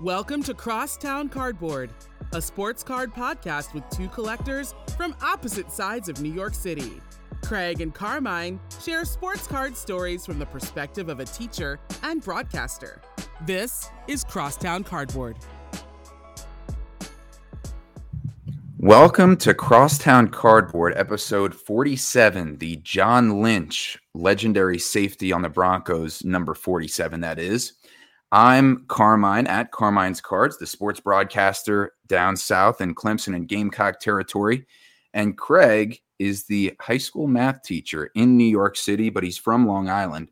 Welcome to Crosstown Cardboard, a sports card podcast with two collectors from opposite sides of New York City. Craig and Carmine share sports card stories from the perspective of a teacher and broadcaster. This is Crosstown Cardboard. Welcome to Crosstown Cardboard, episode 47, the John Lynch legendary safety on the Broncos, number 47, that is. I'm Carmine at Carmine's Cards, the sports broadcaster down south in Clemson and Gamecock territory. And Craig is the high school math teacher in New York City, but he's from Long Island.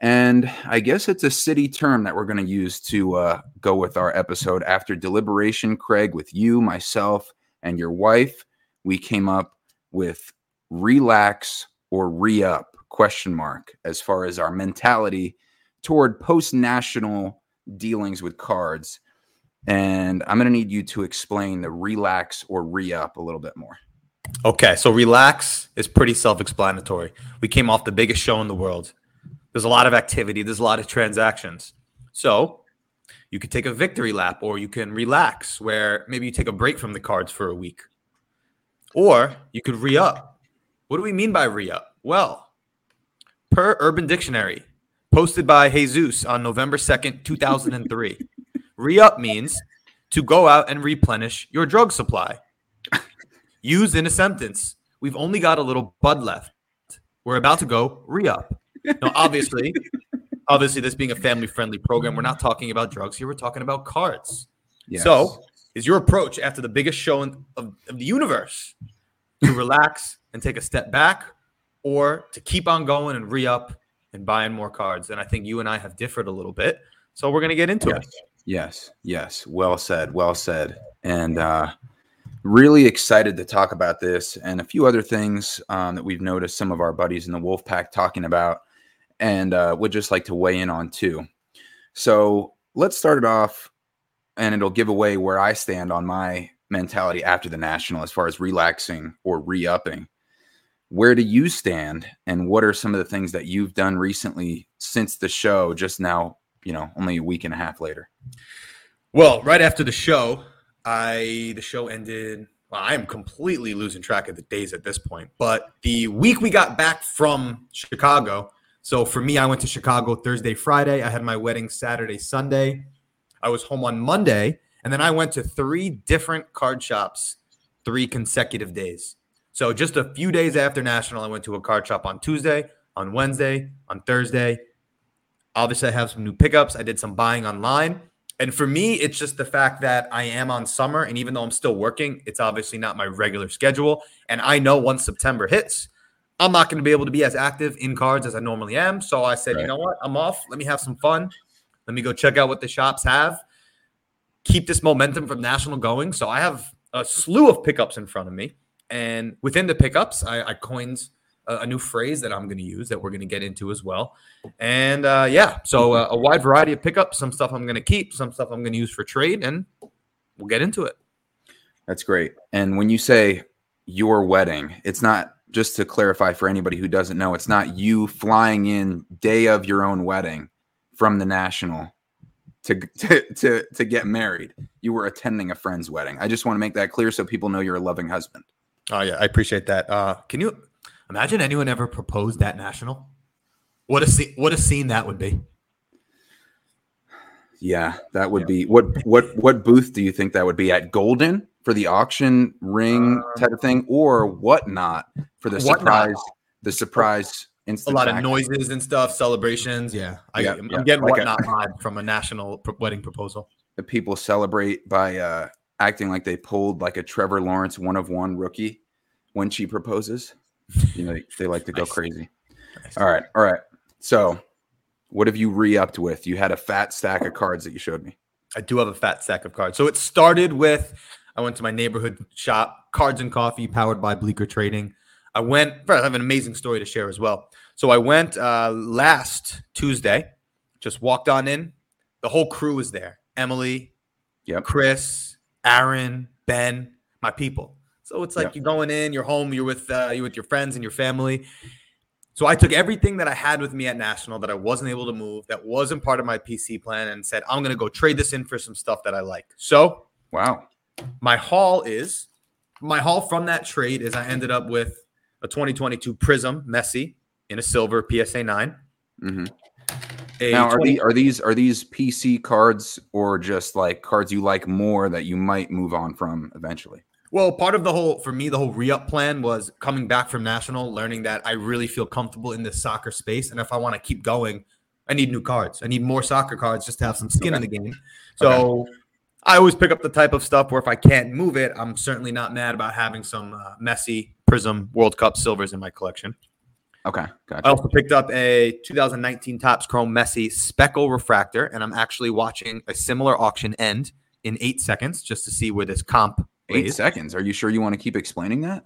And I guess it's a city term that we're going to use to uh, go with our episode. After deliberation, Craig, with you, myself, and your wife, we came up with relax or re up question mark as far as our mentality toward post national dealings with cards. And I'm going to need you to explain the relax or re up a little bit more. Okay, so relax is pretty self explanatory. We came off the biggest show in the world. There's a lot of activity, there's a lot of transactions. So you could take a victory lap or you can relax, where maybe you take a break from the cards for a week. Or you could re up. What do we mean by re up? Well, per Urban Dictionary, posted by Jesus on November 2nd, 2003. Re up means to go out and replenish your drug supply. Used in a sentence, we've only got a little bud left. We're about to go re up. Now, obviously, obviously, this being a family friendly program, we're not talking about drugs here. We're talking about cards. Yes. So, is your approach after the biggest show in, of, of the universe to relax and take a step back, or to keep on going and re up and buying more cards. And I think you and I have differed a little bit. So we're going to get into yes. it. Yes. Yes. Well said. Well said. And uh, really excited to talk about this and a few other things um, that we've noticed some of our buddies in the Wolf Pack talking about and uh, would just like to weigh in on too. So let's start it off and it'll give away where I stand on my mentality after the national as far as relaxing or re upping where do you stand and what are some of the things that you've done recently since the show just now you know only a week and a half later? Well right after the show i the show ended well, i'm completely losing track of the days at this point but the week we got back from chicago so for me i went to chicago thursday friday i had my wedding saturday sunday i was home on monday and then i went to three different card shops three consecutive days so just a few days after National, I went to a card shop on Tuesday, on Wednesday, on Thursday. Obviously, I have some new pickups. I did some buying online. And for me, it's just the fact that I am on summer. And even though I'm still working, it's obviously not my regular schedule. And I know once September hits, I'm not going to be able to be as active in cards as I normally am. So I said, right. you know what? I'm off. Let me have some fun. Let me go check out what the shops have. Keep this momentum from National going. So I have a slew of pickups in front of me. And within the pickups, I, I coined a, a, new phrase that I'm going to use that we're going to get into as well. And uh, yeah, so uh, a wide variety of pickups. Some stuff I'm going to keep, some stuff I'm going to use for trade, and we'll get into it. That's great. And when you say your wedding, it's not just to clarify for anybody who doesn't know, it's not you flying in day of your own wedding from the national to to to, to get married. You were attending a friend's wedding. I just want to make that clear so people know you're a loving husband. Oh yeah, I appreciate that. Uh, can you imagine anyone ever proposed that national? What a scene! What a scene that would be. Yeah, that would yeah. be what what what booth do you think that would be at Goldin for the auction ring um, type of thing, or whatnot for the surprise the surprise a lot of noises and stuff, celebrations. Yeah, I, yeah, I'm, yeah. getting like whatnot a, vibe from a national wedding proposal. The people celebrate by uh, acting like they pulled like a Trevor Lawrence one of one rookie when she proposes. You know, they, like to go crazy. All right. All right. So, what have you re upped with? You had a fat stack of cards that you showed me. I do have a fat stack of cards. So, it started with I went to my neighborhood shop, Cards and Coffee, powered by Bleecker Trading. I went, I have an amazing story to share as well. So, I went uh, last Tuesday, just walked on in. The whole crew was there Emily, yep. Chris, Aaron, Ben, my people. So it's like yep. you're going in, you're home, you're with uh, you're with your friends and your family. So I took everything that I had with me at National that I wasn't able to move, that wasn't part of my PC plan, and said, I'm going to go trade this in for some stuff that I like. So Wow. my haul is my haul from that trade is I ended up with a 2022 Prism Messi in a silver PSA 9. hmm A Now, are, 20 the, are these are these PC cards or just like cards you like more that you might move on from eventually? Well, part of the whole for me, the whole re-up plan was coming back from national, learning that I really feel comfortable in this soccer space, and if I want to keep going, I need new cards. I need more soccer cards just to have some skin in the game. So I always pick up the type of stuff where if I can't move it, I'm certainly not mad about having some uh, Messi Prism World Cup silvers in my collection. Okay, I also picked up a 2019 Topps Chrome Messi Speckle Refractor, and I'm actually watching a similar auction end in eight seconds just to see where this comp Eight lays. seconds. Are you sure you want to keep explaining that?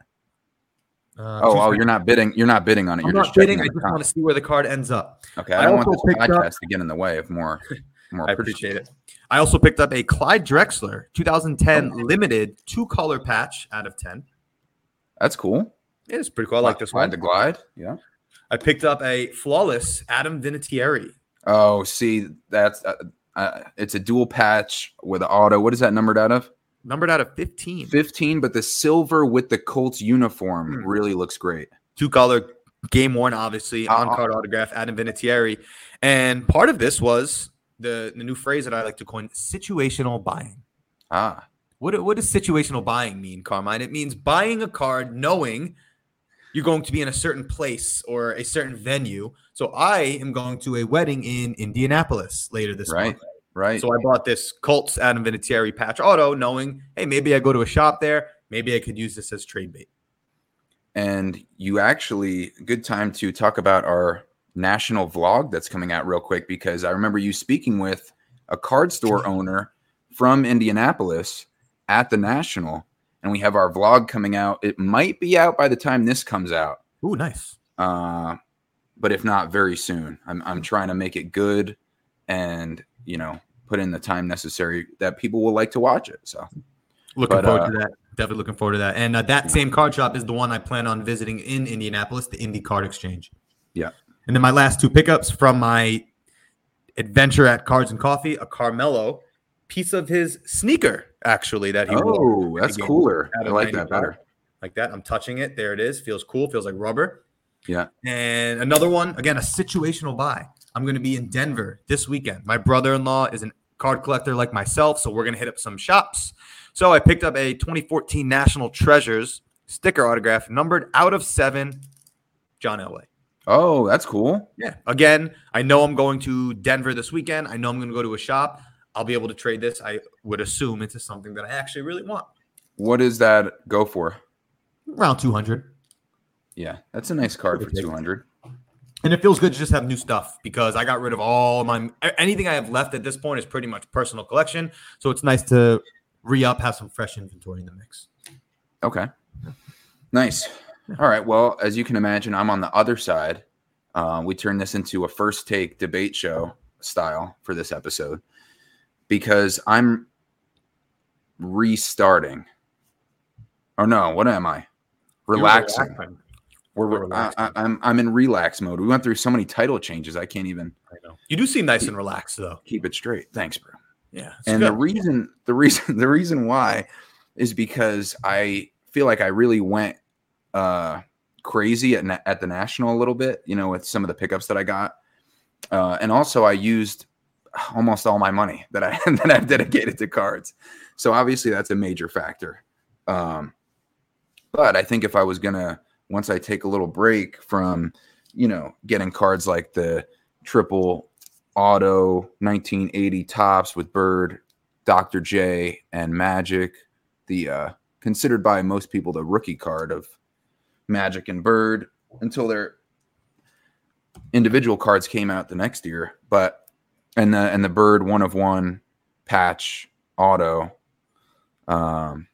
Uh, Oh, two oh, you're not bidding. You're not bidding on it. I'm You're not just bidding. I just want to see where the card ends up. Okay, I I don't want this podcast up- to get in the way of more. more I appreciate it. I also picked up a Clyde Drexler 2010 limited two color patch out of 10. That's cool. Yeah, It is pretty cool. I like this Glide one. to glide. Yeah. I picked up a flawless Adam Vinatieri. Oh, see, that's uh, uh, it's a dual patch with auto. What is that numbered out of? Numbered out of 15. 15, but the silver with the Colts uniform Hmm. really looks great. Two color, game worn, obviously, Uh-huh. on card autograph, Adam Vinatieri. And part of this was the, the new phrase that I like to coin situational buying. Ah, What, what does situational buying mean, Carmine? It means buying a card knowing you're going to be in a certain place or a certain venue. So I am going to a wedding in Indianapolis later this right, month. Right. So I bought this Colts Adam Vinatieri patch auto, knowing, hey, maybe I go to a shop there. Maybe I could use this as trade bait. and you actually good time to talk about our national vlog that's coming out real quick because I remember you speaking with a card store owner from Indianapolis at the national, and we have our vlog coming out. It might be out by the time this comes out. Ooh, nice. uh, but if not, very soon. I'm I'm trying to make it good, and you know, put in the time necessary that people will like to watch it. So Looking But, forward uh, to that. Definitely looking forward to that. And uh, that same card shop is the one I plan on visiting in Indianapolis, the Indy Card Exchange. Yeah. And then my last two pickups from my adventure at Cards and Coffee, a Carmelo piece of his sneaker, actually, that he wore. oh, that's Again, cooler. I like that better. Like that. I'm touching it. There it is. Feels cool. Feels like rubber. Yeah. And another one, again, a situational buy. I'm going to be in Denver this weekend. My brother in law is a card collector like myself. So we're going to hit up some shops. So I picked up a 2014 National Treasures sticker autograph, numbered out of seven, John Elway. Oh, that's cool. Yeah. Again, I know I'm going to Denver this weekend. I know I'm going to go to a shop. I'll be able to trade this. I would assume into something that I actually really want. What does that go for? Around 200. Yeah, that's a nice card for Give or 200. And it feels good to just have new stuff because I got rid of all my anything I have left at this point is pretty much personal collection. So it's nice to re up, have some fresh inventory in the mix. Okay. Nice. All right. Well, as you can imagine, I'm on the other side. Uh, we turned this into a first take debate show style for this episode because I'm restarting. Or no, what am I? Relaxing. We're, We're I. I, I'm I'm in relax mode. We went through so many title changes. I can't even I know. You do seem nice and relaxed though. keep it straight. Thanks, bro. Yeah. and the reason the reason the reason why is because I feel like I really went uh crazy at at the national a little bit, you know, with some of the pickups that I got. Uh and also I used almost all my money that I that I've dedicated to cards. So obviously that's a major factor. Um but I think if I was going to once I take a little break from, you know, getting cards like the triple auto 1980 Topps with Bird, Dr. J, and Magic, the uh, considered by most people the rookie card of Magic and Bird until their individual cards came out the next year. But and the and the Bird one of one patch auto, um,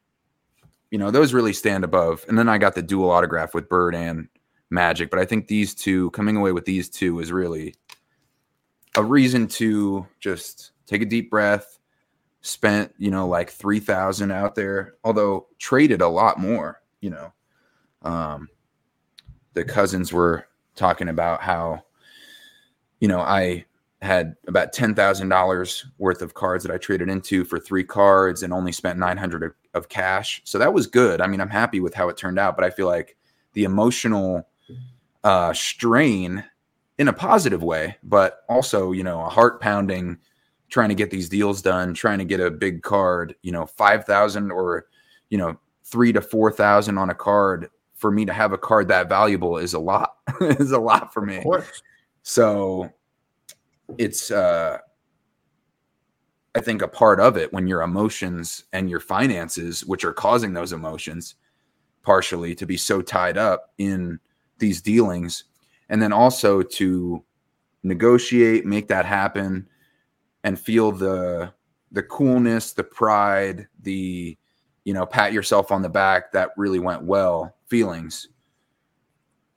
you know those really stand above. And then I got the dual autograph with Bird and Magic, but I think these two coming away with these two is really a reason to just take a deep breath spent you know like 3000 out there although traded a lot more you know um the cousins were talking about how, you know, I had about ten thousand dollars worth of cards that I traded into for three cards and only spent nine hundred of, cash. So that was good. I mean, I'm happy with how it turned out, but I feel like the emotional uh, strain in a positive way, but also, you know, a heart pounding trying to get these deals done, trying to get a big card, you know, 5,000 or, you know, three to 4,000 on a card for me to have a card that valuable is a lot, is a lot for me. So it's, uh, I think a part of it when your emotions and your finances, which are causing those emotions partially to be so tied up in these dealings, and then also to negotiate, make that happen, and feel the the coolness, the pride, the you know, pat yourself on the back that really went well feelings.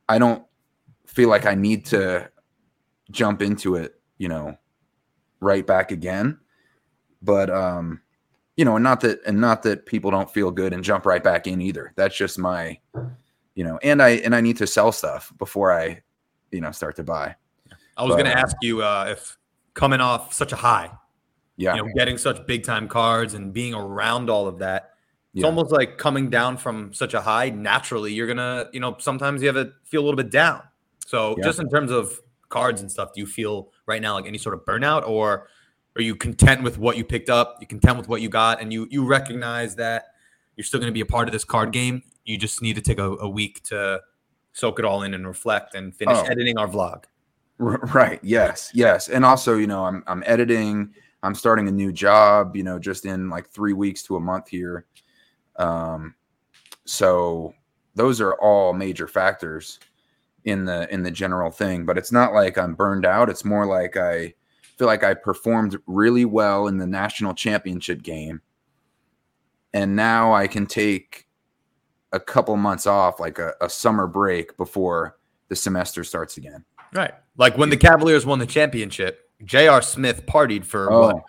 I don't feel like I need to jump into it, you know, right back again. But um, you know, and not that and not that people don't feel good and jump right back in either. That's just my, you know, and I and I need to sell stuff before I, you know, start to buy. I was going to ask you uh, if coming off such a high, yeah, you know, getting such big time cards and being around all of that, it's Yeah. almost like coming down from such a high. Naturally, you're gonna, you know, sometimes you have to feel a little bit down. So, Yeah. just in terms of cards and stuff, do you feel right now like any sort of burnout, or are you content with what you picked up? You content with what you got, and you you recognize that you're still going to be a part of this card game. You just need to take a, a week to soak it all in and reflect and finish Oh. editing our vlog. R- Right. Yes. Yes. And also, you know, I'm I'm editing. I'm starting a new job. You know, just in like three weeks to a month here. Um, so those are all major factors in the in the general thing. But it's not like I'm burned out. It's more like I feel like I performed really well in the national championship game, and now I can take a couple months off, like a, a summer break before the semester starts again. Right. Like when the Cavaliers won the championship, J.R. Smith partied for oh. what?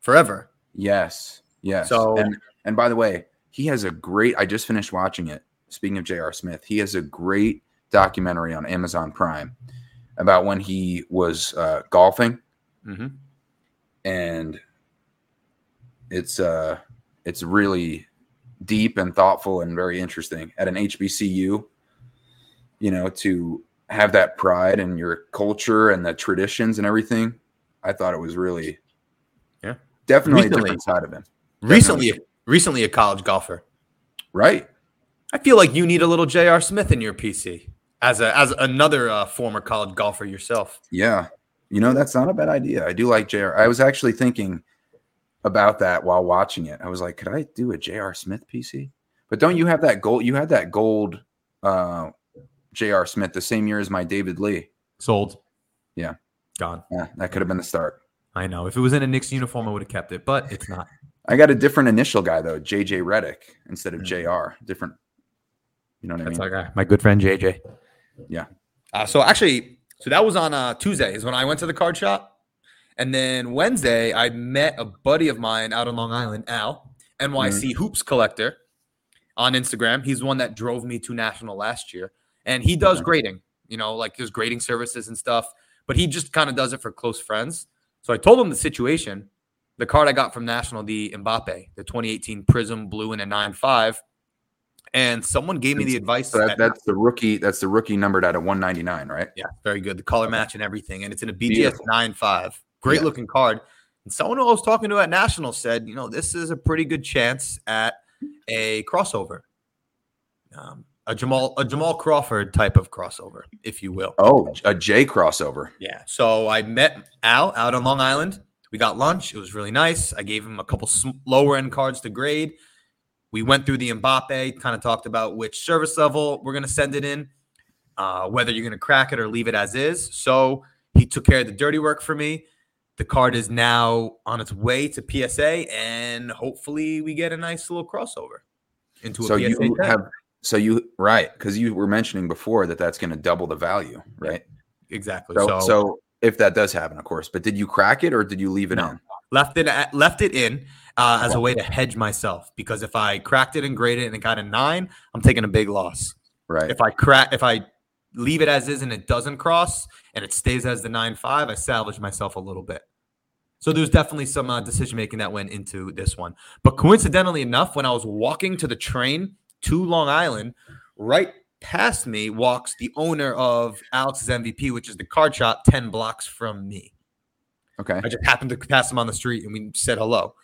Forever. Yes, yes. So- and and by the way, he has a great. I just finished watching it. Speaking of J.R. Smith, he has a great documentary on Amazon Prime about when he was uh, golfing, Mm-hmm. and it's uh it's really deep and thoughtful and very interesting at an HBCU. You know, to have that pride and your culture and the traditions and everything. I thought it was really, Yeah. definitely Recently- a different side of him. Recently, recently a college golfer. Right. I feel like you need a little J.R. Smith in your PC as a as another uh, former college golfer yourself. Yeah. You know, that's not a bad idea. I do like JR. I was actually thinking about that while watching it. I was like, could I do a JR Smith PC? But don't you have that gold? You had that gold uh JR Smith the same year as my David Lee. Sold. Yeah. Gone. Yeah, that could have been the start. I know. If it was in a Knicks uniform, I would have kept it, but it's not. I got a different initial guy though, JJ Redick instead of Mm. JR. Different. You know what That's I mean? That's our guy, my good friend JJ. Yeah. Uh, so actually, so that was on uh, Tuesday is when I went to the card shop, and then Wednesday I met a buddy of mine out on Long Island, Al NYC Hoops Collector, on Instagram. He's the one that drove me to national last year, and he does grading. You know, like his grading services and stuff. But he just kind of does it for close friends. So I told him the situation. The card I got from National, the Mbappe, the 2018 Prism Blue and a 9.5. And someone gave me the advice. So that, at- that's the rookie. That's the rookie numbered out of 199, right? yeah, very good. The color match and everything. And it's in a BGS nine five. Great Yeah. looking card. And someone who I was talking to at National said, you know, this is a pretty good chance at a crossover. Um, a Jamal a Jamal Crawford type of crossover, if you will. Oh, a J crossover. Yeah. So I met Al out on Long Island. We got lunch. It was really nice. I gave him a couple sm- lower end cards to grade. We went through the Mbappe, kind of talked about which service level we're going to send it in, uh, whether you're going to crack it or leave it as is. So he took care of the dirty work for me. The card is now on its way to PSA, and hopefully we get a nice little crossover into a So PSA. you 10. have so you right because you were mentioning before that that's going to double the value, right? exactly. So, So, so if that does happen, of course. But did you crack it or did you leave it No. in? Left it at, left it in uh, as a way to hedge myself because if I cracked it and graded it and it got a nine, I'm taking a big loss. Right. If I crack, if I leave it as is and it doesn't cross and it stays as the 9 5, I salvage myself a little bit. So there's definitely some uh, decision making that went into this one. But coincidentally enough, when I was walking to the train to Long Island, right past me walks the owner of Alex's MVP, which is the card shop 10 blocks from me. Okay. I just happened to pass him on the street and we said hello.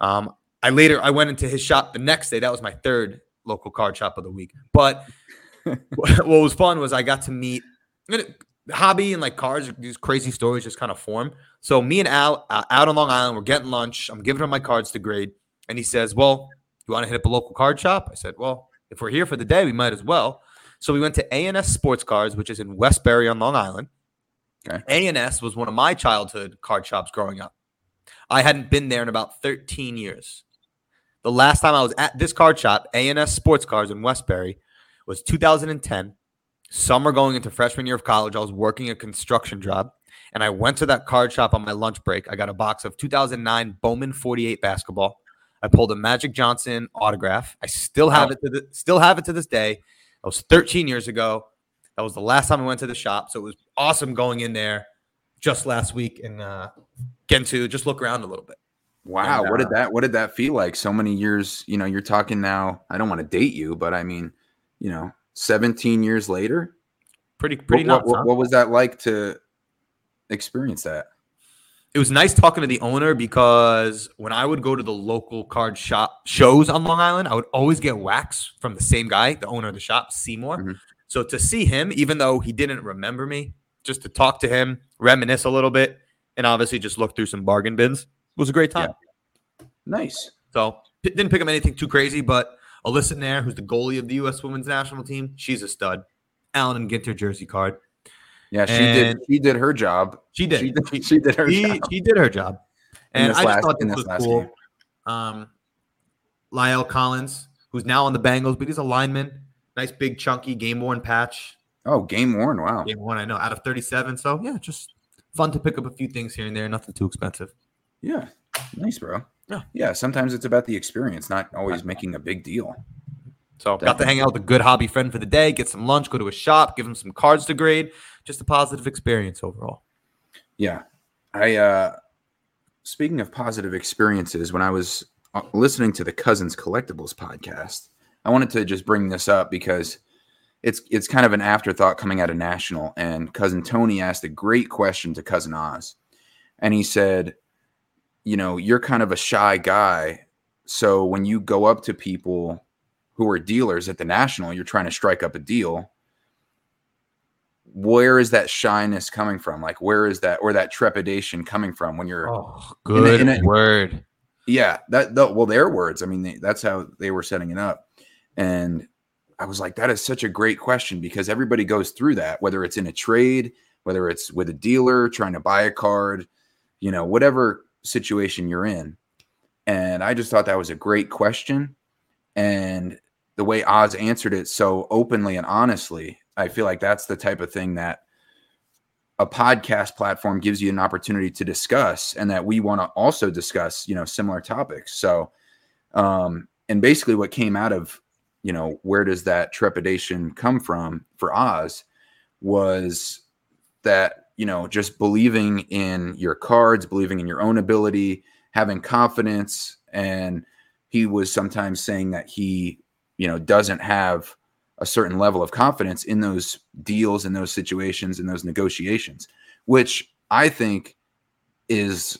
Um, I later I went into his shop the next day. That was my third local card shop of the week. But what was fun was I got to meet hobby and like cards. These crazy stories just kind of form. So me and Al uh, out on Long Island, we're getting lunch. I'm giving him my cards to grade, and he says, "Well, you want to hit up a local card shop?" I said, "Well, if we're here for the day, we might as well." So we went to A&S Sports Cards, which is in Westbury on Long Island. Okay. A&S was one of my childhood card shops growing up. I hadn't been there in about 13 years. The last time I was at this card shop, A&S Sports Cards in Westbury, was 2010. Summer going into freshman year of college, I was working a construction job, and I went to that card shop on my lunch break. I got a box of 2009 Bowman 48 basketball. I pulled a Magic Johnson autograph. I still have it to the, still have it to this day. That was 13 years ago. That was the last time I went to the shop, so it was awesome going in there just last week and uh, getting to just look around a little bit. Wow, and, uh, what did that what did that feel like? So many years, you know, you're talking now. I don't want to date you, but I mean, you know, 17 years later. Pretty pretty what, nuts. What, huh? what was that like to experience that? It was nice talking to the owner because when I would go to the local card shop shows on Long Island, I would always get wax from the same guy, the owner of the shop, Seymour. Mm-hmm. So to see him, even though he didn't remember me, just to talk to him, reminisce a little bit, and obviously just look through some bargain bins was a great time. Yeah. Nice. So didn't pick up anything too crazy, but Alyssa Naeher, who's the goalie of the U.S. Women's National Team, she's a stud. Allen and Ginter jersey card. Yeah, she and did. She did her job. She did. She did, she, she did her she, job. She did her job. And I just last, thought this, this was cool. Um, La'el Collins, who's now on the Bengals, but he's a lineman. Nice big chunky game worn patch. Oh, game worn! Wow, game worn. I know out of thirty-seven. So yeah, just fun to pick up a few things here and there. Nothing too expensive. Yeah, nice, bro. Yeah. Yeah. Sometimes it's about the experience, not always making a big deal. So Definitely. got to hang out with a good hobby friend for the day, get some lunch, go to a shop, give him some cards to grade. Just a positive experience overall. Yeah. I uh speaking of positive experiences, when I was uh, listening to the Cousins Collectibles podcast, I wanted to just bring this up because it's it's kind of an afterthought coming out of national and cousin Tony asked a great question to cousin Oz. And he said, you know, you're kind of a shy guy. So when you go up to people who are dealers at the national, you're trying to strike up a deal. Where is that shyness coming from? Like, where is that or that trepidation coming from when you're? Oh, good in a, in a, word. Yeah, that well, their words. I mean, they, that's how they were setting it up, and I was like, that is such a great question because everybody goes through that, whether it's in a trade, whether it's with a dealer trying to buy a card, you know, whatever situation you're in. And I just thought that was a great question. And the way Oz answered it so openly and honestly, I feel like that's the type of thing that a podcast platform gives you an opportunity to discuss and that we want to also discuss, you know, similar topics. So, um, and basically what came out of, you know, where does that trepidation come from for Oz was that you know, just believing in your cards, believing in your own ability, having confidence. And he was sometimes saying that he, you know, doesn't have a certain level of confidence in those deals, in those situations, in those negotiations, which I think is,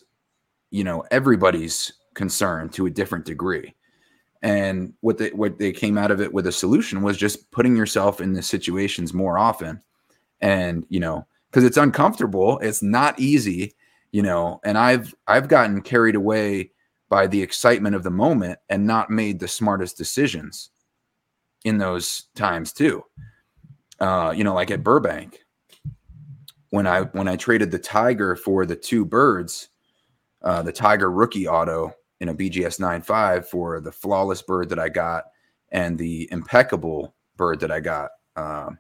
you know, everybody's concern to a different degree. And what they what they came out of it with a solution was just putting yourself in the situations more often, and you know, because it's uncomfortable. It's not easy, you know. And I've I've gotten carried away by the excitement of the moment and not made the smartest decisions in those times too. Uh, you know, like at Burbank, when I when I traded the Tiger for the two birds, uh, the Tiger rookie auto in a BGS 9.5 for the flawless bird that I got and the impeccable bird that I got. Um,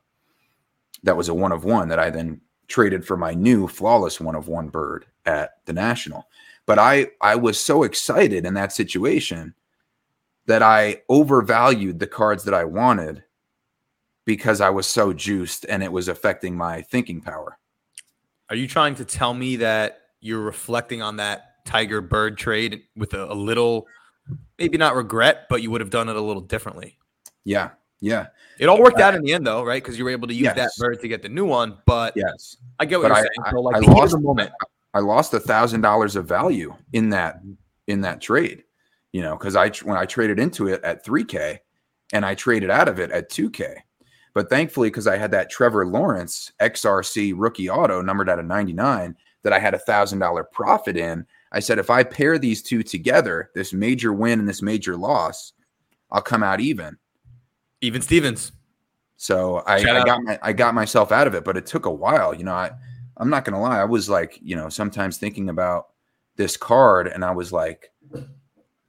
that was a one of one that I then traded for my new flawless one of one bird at the national but i i was so excited in that situation that i overvalued the cards that i wanted because I was so juiced and it was affecting my thinking power. Are you trying to tell me that you're reflecting on that Tiger Bird trade with a, a little, maybe not regret, but you would have done it a little differently? Yeah. Yeah. It all worked out in the end, though, right? Because you were able to use Yes. that bird to get the new one. But Yes. I get what But you're I- saying. So, like, I lost a moment. I lost a thousand dollars of value in that in that trade, you know, because I when I traded into it at 3K and I traded out of it at 2K. But thankfully, because I had that Trevor Lawrence XRC rookie auto numbered out of 99 that I had a thousand dollar profit in, I said if I pair these two together, this major win and this major loss, I'll come out even. Even Stevens. So I, I got my I got myself out of it, but it took a while. You know, I I'm not gonna lie, I was like, you know, sometimes thinking about this card, and I was like,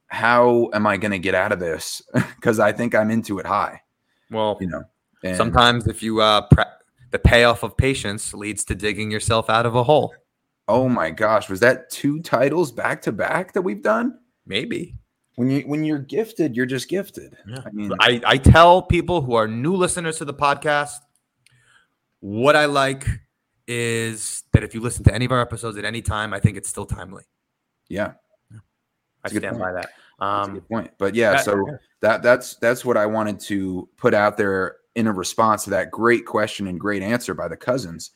how am I gonna get out of this? Because I think I'm into it high. Well, You know, and sometimes if you uh, pre- the payoff of patience leads to digging yourself out of a hole. Oh my gosh, was that two titles back to back that we've done? Maybe. When you when you're gifted, you're just gifted. Yeah. I mean, I, I tell people who are new listeners to the podcast what I like is that if you listen to any of our episodes at any time, I think it's still timely. yeah, I That's a good stand point. by that. Um, good point. But yeah, that- so that that's that's what I wanted to put out there in a response to that great question and great answer by the cousins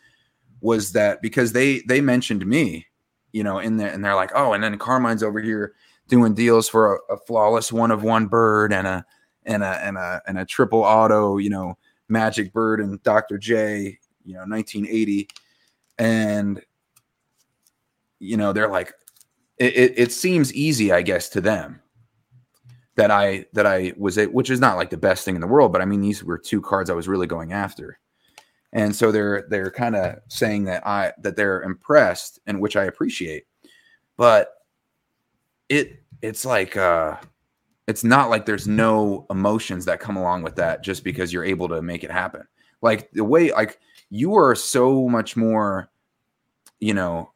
was that because they they mentioned me, you know, in there and they're like, oh, and then Carmine's over here doing deals for a, a flawless one of one bird and a and a and a and a triple auto, you know, Magic Bird and Dr. J, you know, 1980, and you know they're like, it, it, it seems easy, I guess, to them that I that I was it, which is not like the best thing in the world, but I mean these were two cards I was really going after, and so they're they're kind of saying that I that they're impressed, and which I appreciate, but it it's like uh it's not like there's no emotions that come along with that just because you're able to make it happen. Like the way like you are so much more, you know,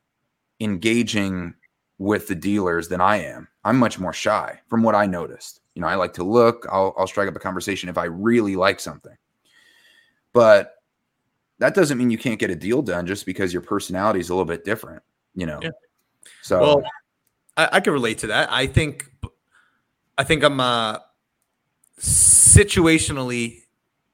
engaging with the dealers than I am. I'm much more shy from what I noticed. You know, I like to look, I'll, I'll strike up a conversation if I really like something. But that doesn't mean you can't get a deal done just because your personality is a little bit different, you know. Yeah. So Well, I, I can relate to that. I think, I think I'm uh, situationally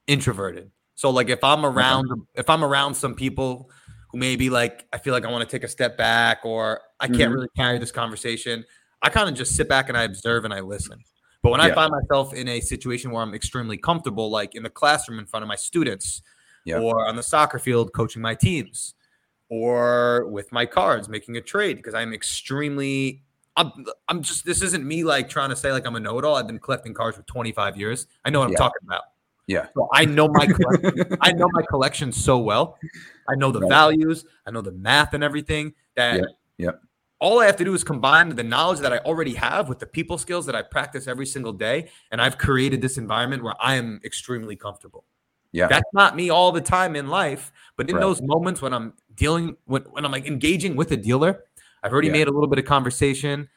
introverted. So like if I'm around, if I'm around some people who maybe like I feel like I want to take a step back or I can't Mhm. really carry this conversation, I kind of just sit back and I observe and I listen. But when I find myself in a situation where I'm extremely comfortable, like in the classroom in front of my students, Yeah. or on the soccer field coaching my teams, or with my cards making a trade, because I'm extremely I'm, I'm just this isn't me like trying to say like I'm a know-it-all. I've been collecting cards for 25 years. I know what I'm Yeah. talking about. yeah. So I know my collection. I know my collection so well. I know the Right. values. I know the math and everything. That yeah. yep. all I have to do is combine the knowledge that I already have with the people skills that I practice every single day, and I've created this environment where I am extremely comfortable. Yeah. That's not me all the time in life, but in Right. those moments when I'm dealing when, when I'm like engaging with a dealer, I've already Yeah. made a little bit of conversation.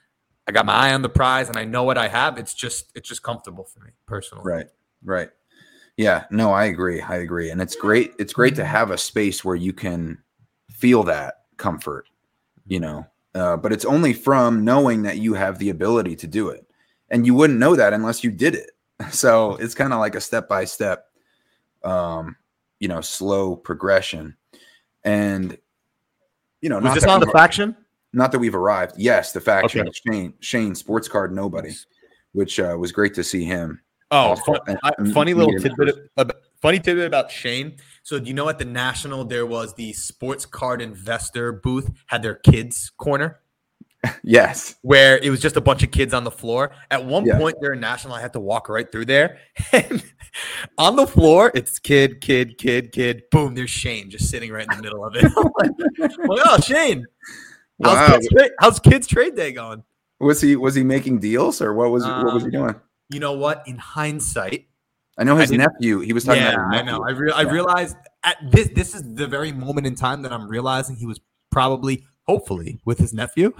I got my eye on the prize and I know what I have. It's just it's just comfortable for me personally. Right. Right. Yeah. No, I agree. I agree. And it's great. It's great to have a space where you can feel that comfort, you know, uh, but it's only from knowing that you have the ability to do it. And you wouldn't know that unless you did it. So it's kind of like a step by step, um, you know, slow progression. And, you know, Was not this that on the we've- faction? not that we've arrived. Yes, the faction Okay. Shane, Shane Sports Card Nobody, which uh, was great to see him. Oh, Also, fun, and- I- and funny little tidbit. About, funny tidbit about Shane. So, do you know at the national there was the sports card investor booth had their kids corner Yes. where it was just a bunch of kids on the floor. At one Yeah. point during national, I had to walk right through there, and on the floor it's kid, kid, kid, kid. Boom! There's Shane just sitting right in the middle of it. Like, oh, Shane, how's, Wow. kids trade, how's kids trade day going? Was he was he making deals or what was what was he Um, doing? You know what? In hindsight, I know his didn't- nephew. He was talking yeah, about I know. I, re- I Yeah. realized at this this is the very moment in time that I'm realizing he was probably, hopefully, with his nephew.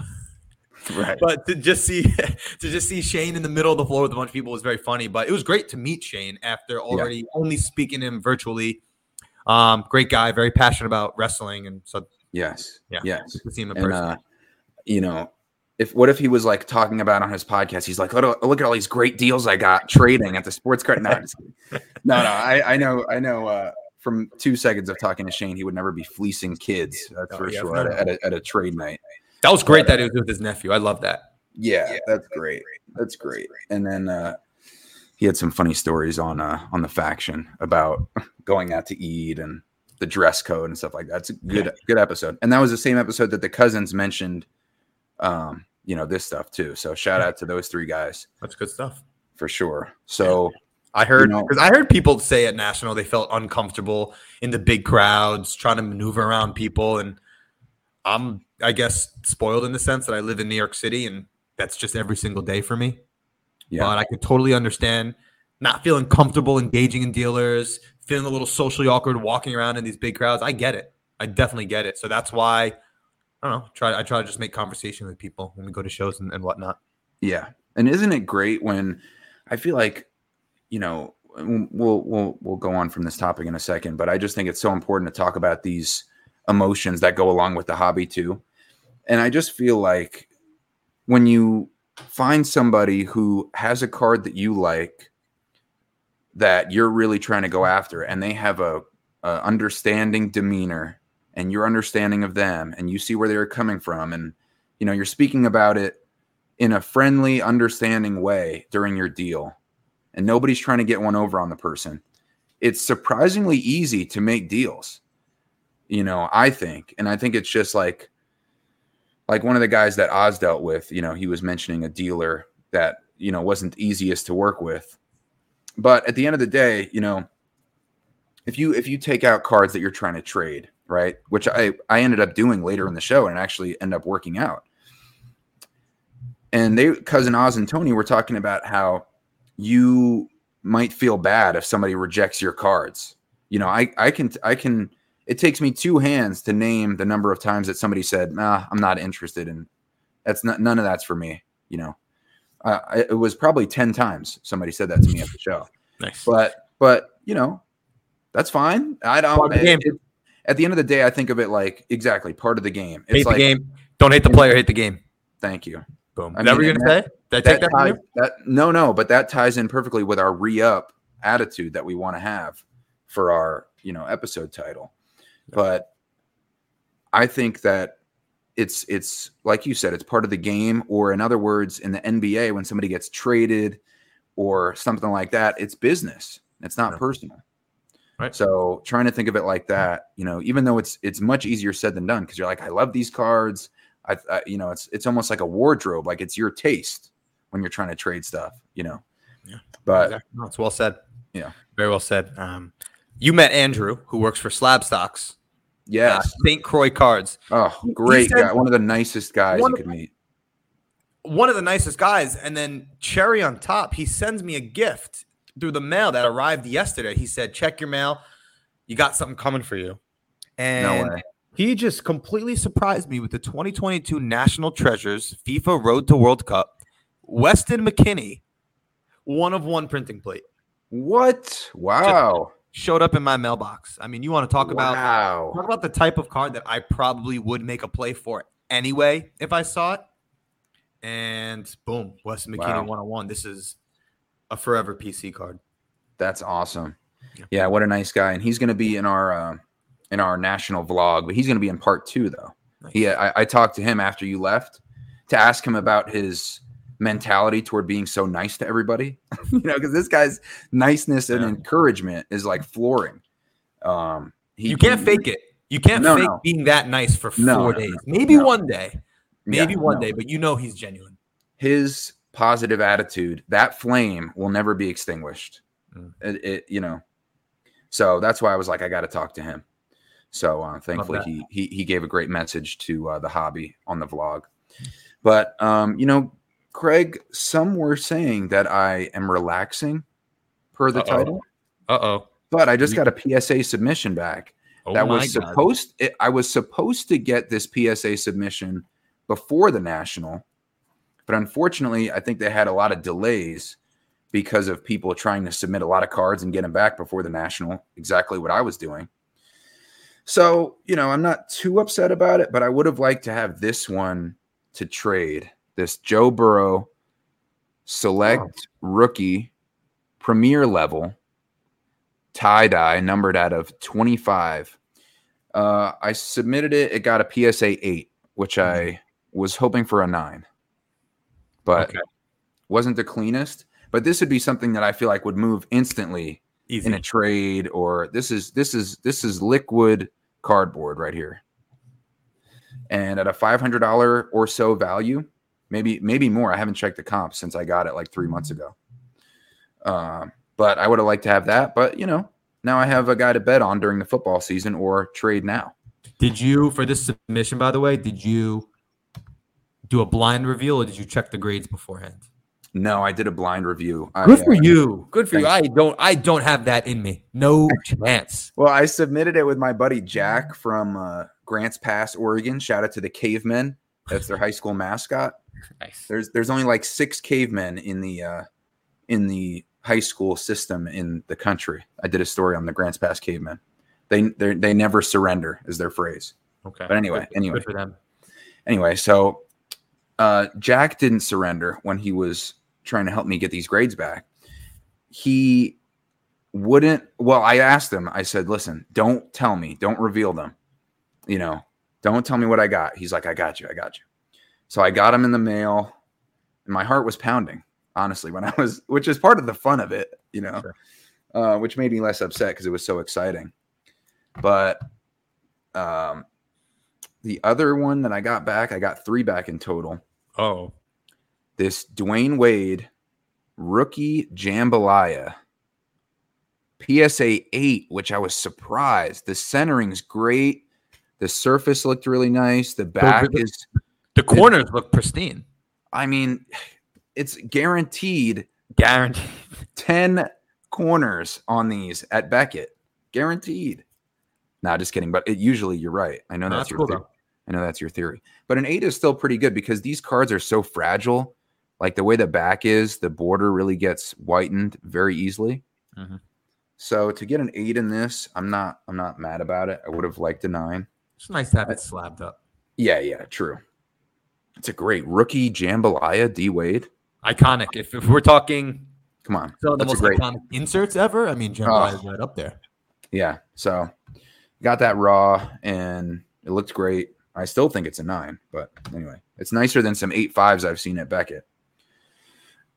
Right. But to just see to just see Shane in the middle of the floor with a bunch of people was very funny. But it was great to meet Shane after already only speaking him virtually. Um, great guy, very passionate about wrestling, and so Yes. Yeah. Yes. to see him in And person. uh, you know, if what if he was like talking about on his podcast? He's like, look, look at all these great deals I got trading at the sports card. No, I'm just kidding. no, no. I, I know, I know. Uh, from two seconds of talking to Shane, he would never be fleecing kids. That's Oh, for yeah, sure. At, at, a, at a trade night. That was great that he was with his nephew. I love that. Yeah, that's great. That's great. And then uh, he had some funny stories on uh, on the faction about going out to eat and the dress code and stuff like that. It's a good good episode. And that was the same episode that the cousins mentioned. Um, you know this stuff too. So shout out to those three guys That's good stuff. for sure. So I heard know- because I heard people say at national they felt uncomfortable in the big crowds, trying to maneuver around people, and I'm I guess spoiled in the sense that I live in New York City, and that's just every single day for me. Yeah. But I could totally understand not feeling comfortable engaging in dealers, feeling a little socially awkward walking around in these big crowds. I get it. I definitely get it. So that's why I don't know. Try I try to just make conversation with people when we go to shows and, and whatnot. Yeah. And isn't it great when I feel like, you know, we'll we'll we'll go on from this topic in a second, but I just think it's so important to talk about these emotions that go along with the hobby too. And I just feel like when you find somebody who has a card that you like that you're really trying to go after and they have a, a understanding demeanor and your understanding of them and you see where they're coming from and you know you're speaking about it in a friendly, understanding way during your deal, and nobody's trying to get one over on the person, it's surprisingly easy to make deals. You know, I think, and I think it's just like, like one of the guys that Oz dealt with. You know, he was mentioning a dealer that you know wasn't easiest to work with, but at the end of the day, you know, if you if you take out cards that you're trying to trade, right, which I I ended up doing later in the show and actually end up working out and they cousin Oz and Tony were talking about how you might feel bad if somebody rejects your cards. You know, I I can I can it takes me two hands to name the number of times that somebody said, "Nah, I'm not interested in that's not none of that's for me." You know, uh, it was probably ten times somebody said that to me at the show. Nice. But but you know, that's fine. I don't. of the game. it- at the end of the day, I think of it like exactly part of the game. It's hate like the game. Don't hate the player. Hate the game. thank you. Boom. I Is that what mean, you're gonna say? Did take that, that from ties, that no no but that ties in perfectly with our re-up attitude that we want to have for our you know episode title but i think that it's it's like you said it's part of the game or in other words in the nba when somebody gets traded or something like that it's business it's not Yeah. personal Right. so trying to think of it like that you know even though it's it's much easier said than done because you're like i love these cards I, I you know it's it's almost like a wardrobe like it's your taste when you're trying to trade stuff you know Yeah. but Exactly. No, it's well said. Yeah. Very well said. Um, you met Andrew, who works for Slabstox. yes uh, St. Croix Cards. oh great said- guy one of the nicest guys you could meet One of the nicest guys. And then cherry on top, he sends me a gift through the mail that arrived yesterday. He said, check your mail. You got something coming for you. And no he just completely surprised me with the 2022 National Treasures FIFA Road to World Cup. Weston McKennie, one of one printing plate, what wow showed up in my mailbox. I mean, you want to talk about wow talk about the type of card that I probably would make a play for anyway if I saw it. And boom, Weston McKennie Wow. one on one. This is a forever PC card. that's awesome Yeah. yeah what a nice guy and he's going to be in our uh, in our national vlog but he's going to be in part two though he I, I talked to him after you left to ask him about his mentality toward being so nice to everybody you know because this guy's niceness and Yeah. encouragement is like flooring um he, you can't he- fake it. You can't No, fake no. being that nice for four No, days. Maybe one day. Maybe Yeah, one day, but you know he's genuine. his positive attitude that flame will never be extinguished Mm. it, it you know so that's why i was like i got to talk to him so uh, thankfully he, he he gave a great message to uh, the hobby on the vlog but um you know craig some were saying that i am relaxing per the Uh-oh. title Uh oh. but i just got a psa submission back Oh that was supposed it, i was supposed to get this psa submission before the national But unfortunately, I think they had a lot of delays because of people trying to submit a lot of cards and get them back before the national, exactly what I was doing. So, you know, I'm not too upset about it, but I would have liked to have this one to trade this Joe Burrow select rookie premier level tie dye numbered out of 25. Uh, I submitted it. It got a PSA 8, which I was hoping for a 9, but Okay. wasn't the cleanest. But this would be something that I feel like would move instantly Easy. in a trade or this is this is this is liquid cardboard right here and at a $500 or so value maybe maybe more i haven't checked the comp since i got it like three months ago um, but i would have liked to have that but you know now i have a guy to bet on during the football season or trade now Did you, for this submission, by the way, did you do a blind reveal or did you check the grades beforehand? no i did a blind review I, Good uh, for you. Good for you. I don't. I don't have that in me. No chance. well i submitted it with my buddy jack from uh, grants pass oregon shout out to the cavemen that's their high school mascot Nice. There's there's only like six cavemen in the uh, in the high school system in the country. I did a story on the Grants Pass cavemen. They they they never surrender is their phrase. Okay. But anyway, Good- anyway. good for them. Anyway, so uh, Jack didn't surrender when he was trying to help me get these grades back. He wouldn't. Well, I asked him. I said, "Listen, don't tell me. Don't reveal them. You know, don't tell me what I got." He's like, "I got you. I got you." So I got them in the mail, and my heart was pounding. Honestly, when I was, which is part of the fun of it, you know, Sure. uh, which made me less upset because it was so exciting. But um, the other one that I got back, I got three back in total. Oh, This Dwyane Wade rookie jambalaya PSA 8, which I was surprised. The centering's great. The surface looked really nice. The back is, the corners look pristine. I mean, it's guaranteed Guaranteed. 10 corners on these at Beckett. Guaranteed. Nah, just kidding. But it, usually you're right. I know No, that's, that's your cool, theory. I know that's your theory. But an eight is still pretty good because these cards are so fragile. Like the way the back is, the border really gets whitened very easily. Mhm. So to get an eight in this, I'm not I'm not mad about it. I would have liked a nine. It's nice to have it slabbed up. Yeah, yeah, true. It's a great rookie jambalaya, D Wade. Iconic. If, if we're talking Come on. some of the most great- iconic inserts ever, I mean, Jambalaya is right up there. Yeah. So got that raw and it looked great. I still think it's a nine, but anyway, it's nicer than some eight fives I've seen at Beckett.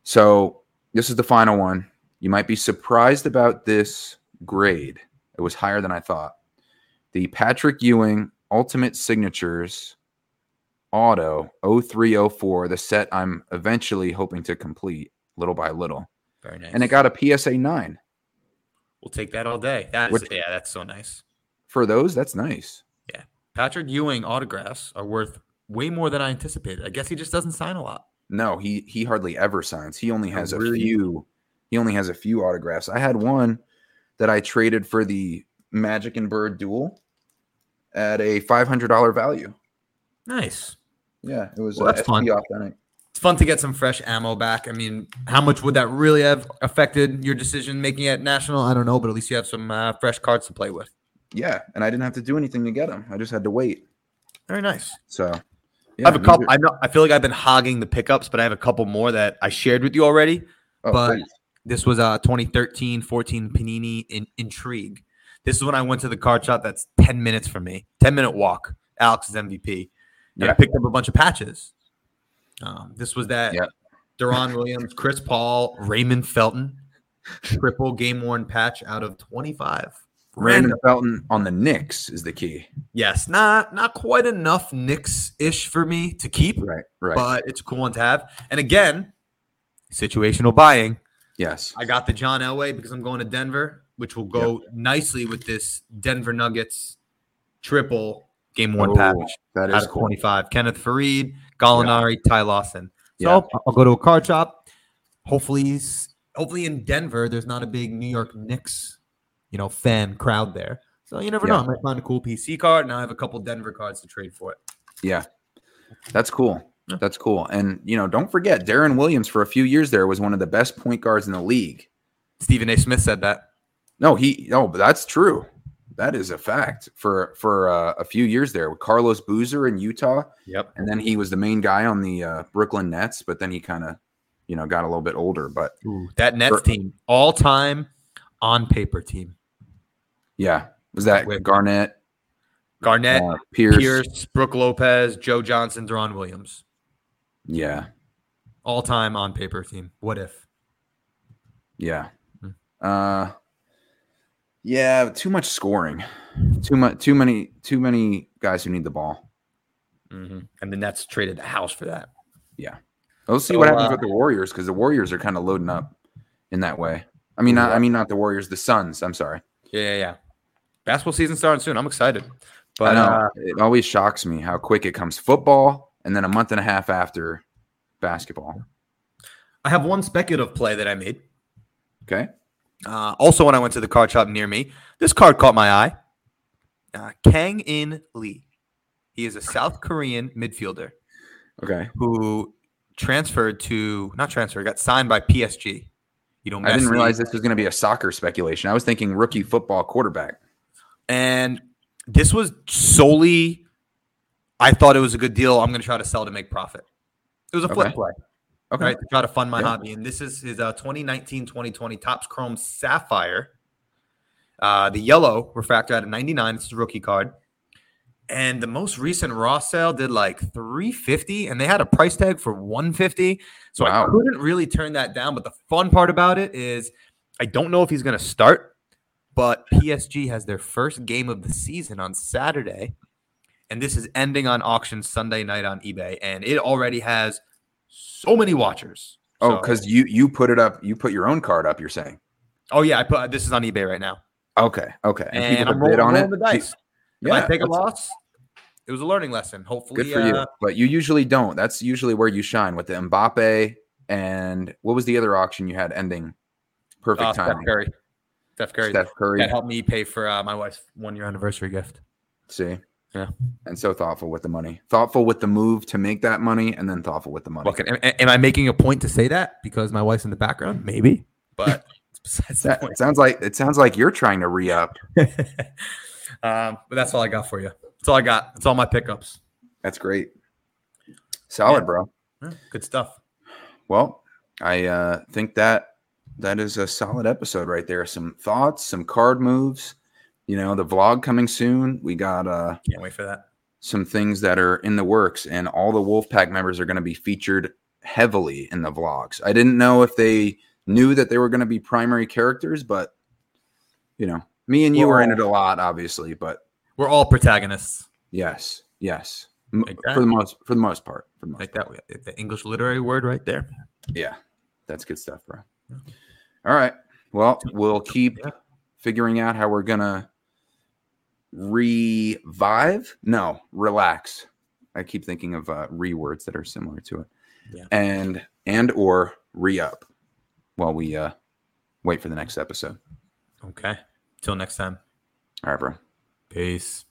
So this is the final one. You might be surprised about this grade. It was higher than I thought. The Patrick Ewing Ultimate Signatures Auto 0304, the set I'm eventually hoping to complete little by little. Very nice. And it got a PSA 9. We'll take that all day. That's Which- yeah, that's so nice. For those, that's nice. Yeah. Patrick Ewing autographs are worth way more than I anticipated. I guess he just doesn't sign a lot. No, he he hardly ever signs. He only Oh, has a few. He only has a few autographs. I had one that I traded for the Magic and Bird duel at a five hundred dollar value. Nice. Yeah, it was Well, uh, that's fun. Authentic. It's fun to get some fresh ammo back. I mean, how much would that really have affected your decision making at national? I don't know, but at least you have some uh, fresh cards to play with. Yeah, and I didn't have to do anything to get them. I just had to wait. Very nice. So I have a couple. I know. I feel like I've been hogging the pickups, but I have a couple more that I shared with you already. oh, but- please. This was a 2013 14 Panini in, Intrigue. This is when I went to the card shop that's 10 minutes from me, 10 minute walk. Alex's MVP. And I picked up a bunch of patches. Um, this was that Yeah. Deron Williams, Chris Paul, Raymond Felton, triple game worn patch out of 25. Raymond Felton on the Knicks is the key. Yes, not not quite enough Knicks ish for me to keep, Right, right. but it's a cool one to have. And again, situational buying. yes, I got the John Elway because I'm going to Denver, which will go nicely with this Denver Nuggets triple game one Oh, package that out of cool. 25. Kenneth Faried, Gallinari, Ty Lawson. So Yeah. I'll, I'll go to a card shop. Hopefully, hopefully in Denver, there's not a big New York Knicks, you know, fan crowd there. So you never Yeah. know. I might find a cool PC card. and I have a couple Denver cards to trade for it. Yeah, that's cool. That's cool. And you know, don't forget, Deron Williams for a few years there was one of the best point guards in the league. Stephen A. Smith said that. No, he no, but that's true. That is a fact for for uh, a few years there with Carlos Boozer in Utah, Yep. and then he was the main guy on the uh, Brooklyn Nets. But then he kind of, you know, got a little bit older. But That Nets For- team, all time on paper team. yeah, was that With- Garnett, Garnett, uh, Pierce? Pierce, Brook Lopez, Joe Johnson, Deron Williams. Yeah, All time on paper team. What if? yeah, Hmm. uh, yeah. Too much scoring. Too much. Too many. Too many guys who need the ball. Mm-hmm. And the Nets traded the house for that. Yeah. We'll see So, what happens uh, with the Warriors because the Warriors are kind of loading up in that way. I mean, not, I mean, not the Warriors, the Suns. I'm sorry. Yeah, yeah, yeah. Basketball season starting soon. I'm excited. But uh, it always shocks me how quick it comes. Football, and then a month and a half after basketball. I have one speculative play that I made. Okay, Uh, also, when I went to the card shop near me, this card caught my eye. Uh, Kang In Lee. He is a South Korean midfielder okay. who transferred to not transferred, got signed by PSG. You know, I didn't realize this was going to be a soccer speculation. I was thinking rookie football quarterback. And this was solely, I thought it was a good deal. I'm going to try to sell to make profit. It was a flip Okay. play, Okay, right? To try to fund my Yeah. hobby. And this is his uh, 2019 2020 Topps Chrome Sapphire. Uh, the yellow refractor out of 99. It's a rookie card. And the most recent raw sale did like 350 and they had a price tag for 150. So I Wow. couldn't really turn that down. But the fun part about it is I don't know if he's going to start, but PSG has their first game of the season on Saturday. And this is ending on auction Sunday night on eBay. And it already has so many watchers. Oh, So- because you you put it up. You put your own card up. You're saying. oh yeah, I put this is on eBay right now. Okay. Okay. And, people I'm rolling, on rolling it. the dice. If I take a loss, it was a learning lesson. Hopefully, Good for you. uh, But you usually don't. That's usually where you shine with the Mbappe and what was the other auction you had ending? Perfect uh, Steph. Curry. Steph Curry. Steph Curry. That helped me pay for uh, my wife's one year anniversary gift. See. Yeah. And so thoughtful with the money. Thoughtful with the move to make that money and then thoughtful with the money. Look, am, am I making a point to say that because my wife's in the background? Maybe, but besides That, point. it sounds like it sounds like you're trying to re-up. um, but that's all I got for you. That's all I got. That's all my pickups. That's great. Solid, Yeah. bro. Yeah, Good stuff. Well, I uh, think that that is a solid episode right there. Some thoughts, some card moves. You know, the vlog coming soon. We got uh Can't wait for that. some things that are in the works, and all the Wolfpack members are going to be featured heavily in the vlogs. I didn't know if they knew that they were going to be primary characters, but you know, me and you were in it a lot, obviously. But We're all protagonists. yes, yes, Like for the most for the most part, for the most Like that. The English literary word right there. Yeah, that's good stuff, bro. All right. Well, we'll keep figuring out how we're gonna revive. No, relax. I keep thinking of uh, re words that are similar to it, Yeah. and and or re up while we uh, wait for the next episode. Okay. Till next time. All right, bro. Peace.